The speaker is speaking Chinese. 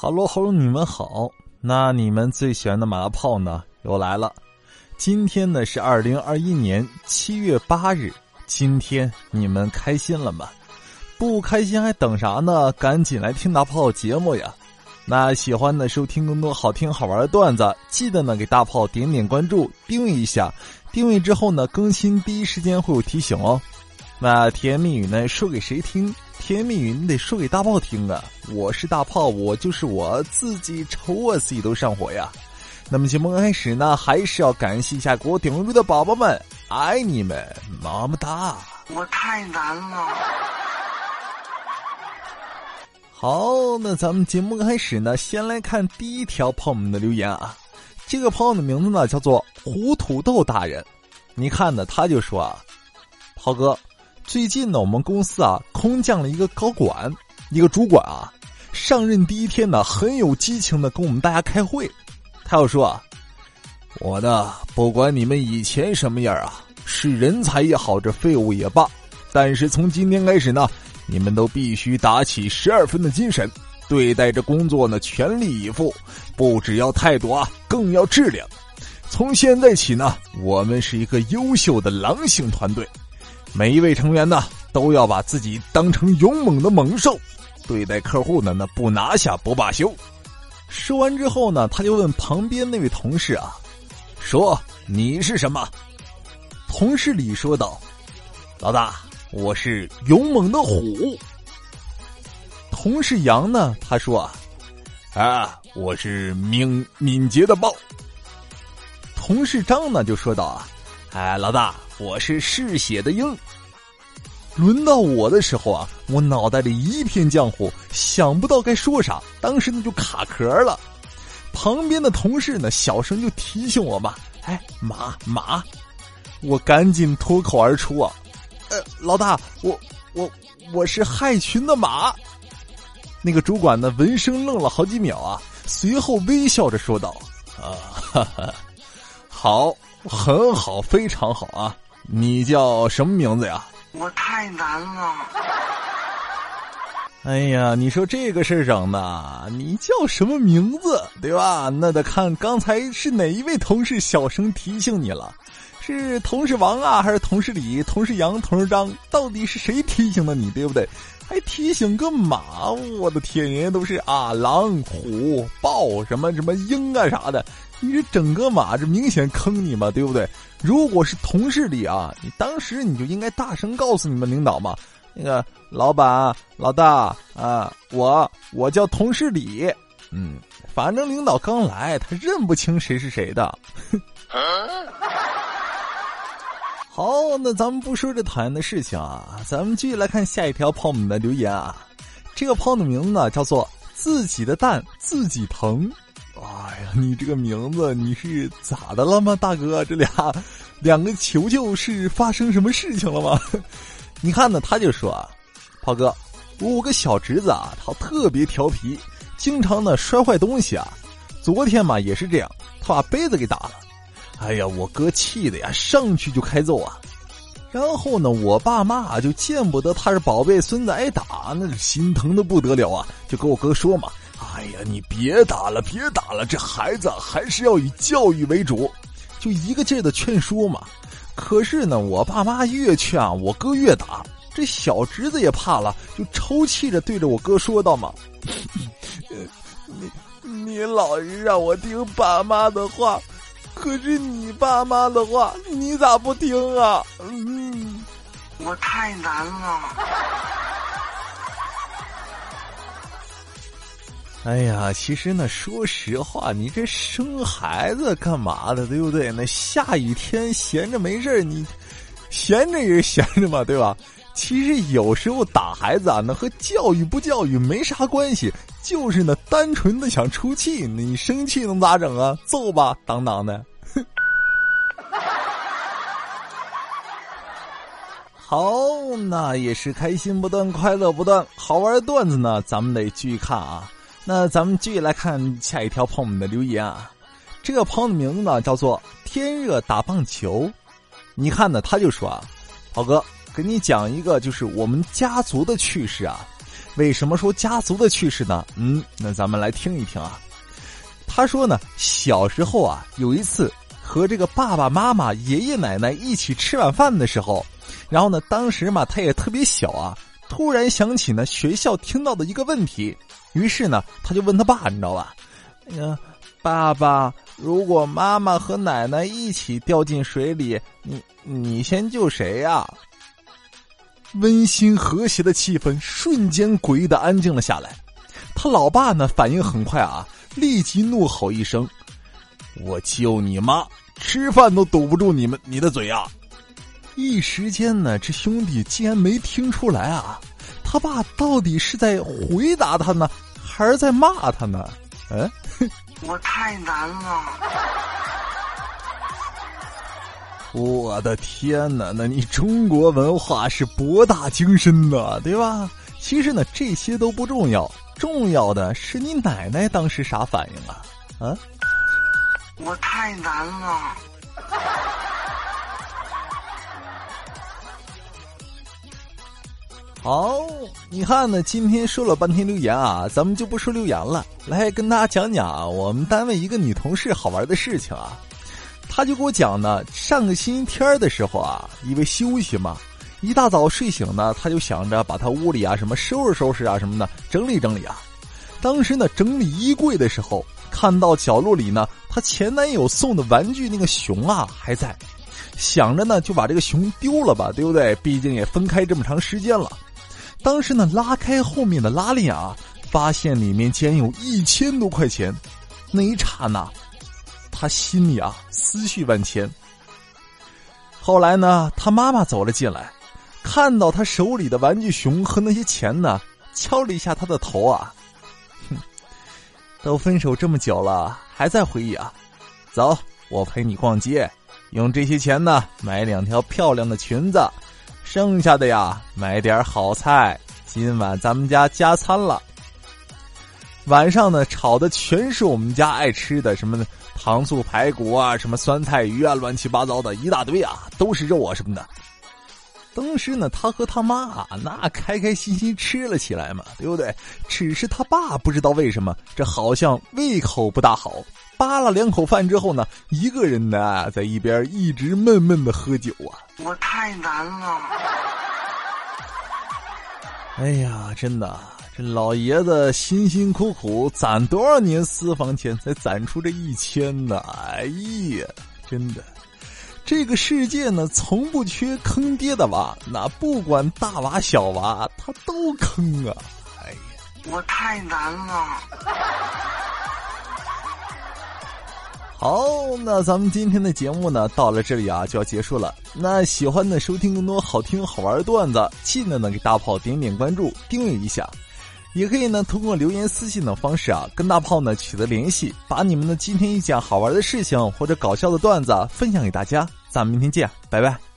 哈喽哈喽，你们好。那你们最喜欢的马大炮呢？又来了。今天呢是二零二一年七月八日。今天你们开心了吗？不开心还等啥呢？赶紧来听大炮节目呀！那喜欢的收听更多好听好玩的段子，记得呢给大炮点点关注，订阅一下。订阅之后呢，更新第一时间会有提醒哦。那甜言蜜语呢说给谁听？甜蜜语你得说给大炮听啊！我是大炮，我就是我自己，瞅我自己都上火呀。那么节目开始呢，还是要感谢一下给我点关注的宝宝们，爱你们，么么哒！我太难了。好，那咱们节目开始呢，先来看第一条朋友们的留言啊。这个朋友的名字呢叫做胡土豆大人，你看呢，他就说啊，涛哥。最近呢，我们公司啊空降了一个高管，一个主管啊，上任第一天呢，很有激情的跟我们大家开会。他要说啊，我呢不管你们以前什么样啊，是人才也好，这废物也罢，但是从今天开始呢，你们都必须打起十二分的精神，对待这工作呢全力以赴，不只要态度啊，更要质量。从现在起呢，我们是一个优秀的狼性团队。每一位成员呢，都要把自己当成勇猛的猛兽，对待客户呢，那不拿下不罢休。说完之后呢，他就问旁边那位同事啊：“说你是什么？”同事李说道：“老大，我是勇猛的虎。”同事杨呢，他说：“啊，啊，我是敏敏捷的豹。”同事张呢，就说道：“啊，哎，老大。”我是嗜血的鹰。轮到我的时候啊，我脑袋里一片浆糊，想不到该说啥，当时呢就卡壳了。旁边的同事呢，小声就提醒我嘛：“哎，马马！”我赶紧脱口而出啊：“呃，老大，我我我是害群的马。”那个主管呢，闻声愣了好几秒啊，随后微笑着说道：“啊，哈哈，好，很好，非常好啊。”你叫什么名字呀？我太难了。哎呀，你说这个事儿整的，你叫什么名字，对吧？那得看刚才是哪一位同事小声提醒你了，是同事王啊，还是同事李、同事杨、同事张？到底是谁提醒的你，对不对？还提醒个马，我的天，人家都是啊，狼、虎、豹，什么什么鹰啊啥的，你这整个马，这明显坑你嘛，对不对？如果是同事里啊，你当时你就应该大声告诉你们领导嘛，那个老板、老大啊，我我叫同事李，嗯，反正领导刚来，他认不清谁是谁的。好，那咱们不说这讨厌的事情啊，咱们继续来看下一条泡们的留言啊。这个泡的名字呢叫做“自己的蛋自己疼”。你这个名字你是咋的了吗，大哥？这俩两个球球是发生什么事情了吗？你看呢，他就说啊，炮哥，我有个小侄子啊，他特别调皮，经常呢摔坏东西啊。昨天嘛也是这样，他把杯子给打了。哎呀，我哥气的呀，上去就开揍啊！然后呢，我爸妈就见不得他是宝贝孙子挨打，那是心疼的不得了啊！就跟我哥说嘛：“你别打了，别打了，这孩子还是要以教育为主。”就一个劲儿的劝说嘛。可是呢，我爸妈越劝，我哥越打。这小侄子也怕了，就抽泣着对着我哥说道嘛：“你你老是让我听爸妈的话。”可是你爸妈的话，你咋不听啊？嗯，我太难了。哎呀，其实呢，说实话，你这生孩子干嘛的，对不对？那下雨天闲着没事你闲着也是闲着嘛，对吧？其实有时候打孩子啊，那和教育不教育没啥关系，就是呢，单纯的想出气。你生气能咋整啊？揍吧，当当的。好，那也是开心不断，快乐不断，好玩的段子呢，咱们得继续看啊。那咱们继续来看下一条朋友们的留言啊。这个朋友的名字呢叫做天热打棒球。你看呢，他就说啊，宝哥，给你讲一个就是我们家族的趣事啊。为什么说家族的趣事呢？嗯，那咱们来听一听啊。他说呢，小时候啊，有一次和这个爸爸妈妈、爷爷奶奶一起吃晚饭的时候，然后呢，当时嘛，他也特别小啊，突然想起呢学校听到的一个问题，于是呢，他就问他爸，你知道吧？哎呀，爸爸，如果妈妈和奶奶一起掉进水里，你你先救谁呀？温馨和谐的气氛瞬间诡异的安静了下来。他老爸呢，反应很快啊，立即怒吼一声：“我救你妈！吃饭都堵不住你们你的嘴啊！”一时间呢，这兄弟竟然没听出来啊，他爸到底是在回答他呢，还是在骂他呢？嗯，我太难了。我的天哪！那你中国文化是博大精深的，对吧？其实呢，这些都不重要，重要的是你奶奶当时啥反应啊？啊？我太难了。好，你看呢？今天说了半天留言啊，咱们就不说留言了，来跟大家讲讲我们单位一个女同事好玩的事情啊。她就给我讲呢，上个星期天的时候啊，因为休息嘛，一大早睡醒呢，她就想着把她屋里啊什么收拾收拾啊什么的，整理整理啊。当时呢，整理衣柜的时候，看到角落里呢，她前男友送的玩具那个熊啊还在，想着呢就把这个熊丢了吧，对不对？毕竟也分开这么长时间了。当时呢，拉开后面的拉链啊，发现里面竟然有一千多块钱，那一刹那。他心里啊思绪万千。后来呢，他妈妈走了进来，看到他手里的玩具熊和那些钱呢，敲了一下他的头啊，哼，都分手这么久了，还在回忆啊？走，我陪你逛街，用这些钱呢买两条漂亮的裙子，剩下的呀买点好菜，今晚咱们家加餐了。晚上呢，炒的全是我们家爱吃的，什么糖醋排骨啊，什么酸菜鱼啊，乱七八糟的一大堆啊，都是肉啊什么的。当时呢，他和他妈啊，那开开心心吃了起来嘛，对不对？只是他爸不知道为什么，这好像胃口不大好，扒了两口饭之后呢，一个人呢在一边一直闷闷的喝酒啊。我太难了。哎呀，真的。这老爷子辛辛苦苦攒多少年私房钱，才攒出这一千呢？哎呀，真的，这个世界呢，从不缺坑爹的娃，那不管大娃小娃，他都坑啊！哎呀，我太难了。好，那咱们今天的节目呢，到了这里啊，就要结束了。那喜欢的收听更多好听好玩的段子，记得呢给大炮点点关注，订阅一下。也可以呢，通过留言、私信等方式啊，跟大炮呢取得联系，把你们的今天一讲好玩的事情或者搞笑的段子分享给大家。咱们明天见，拜拜。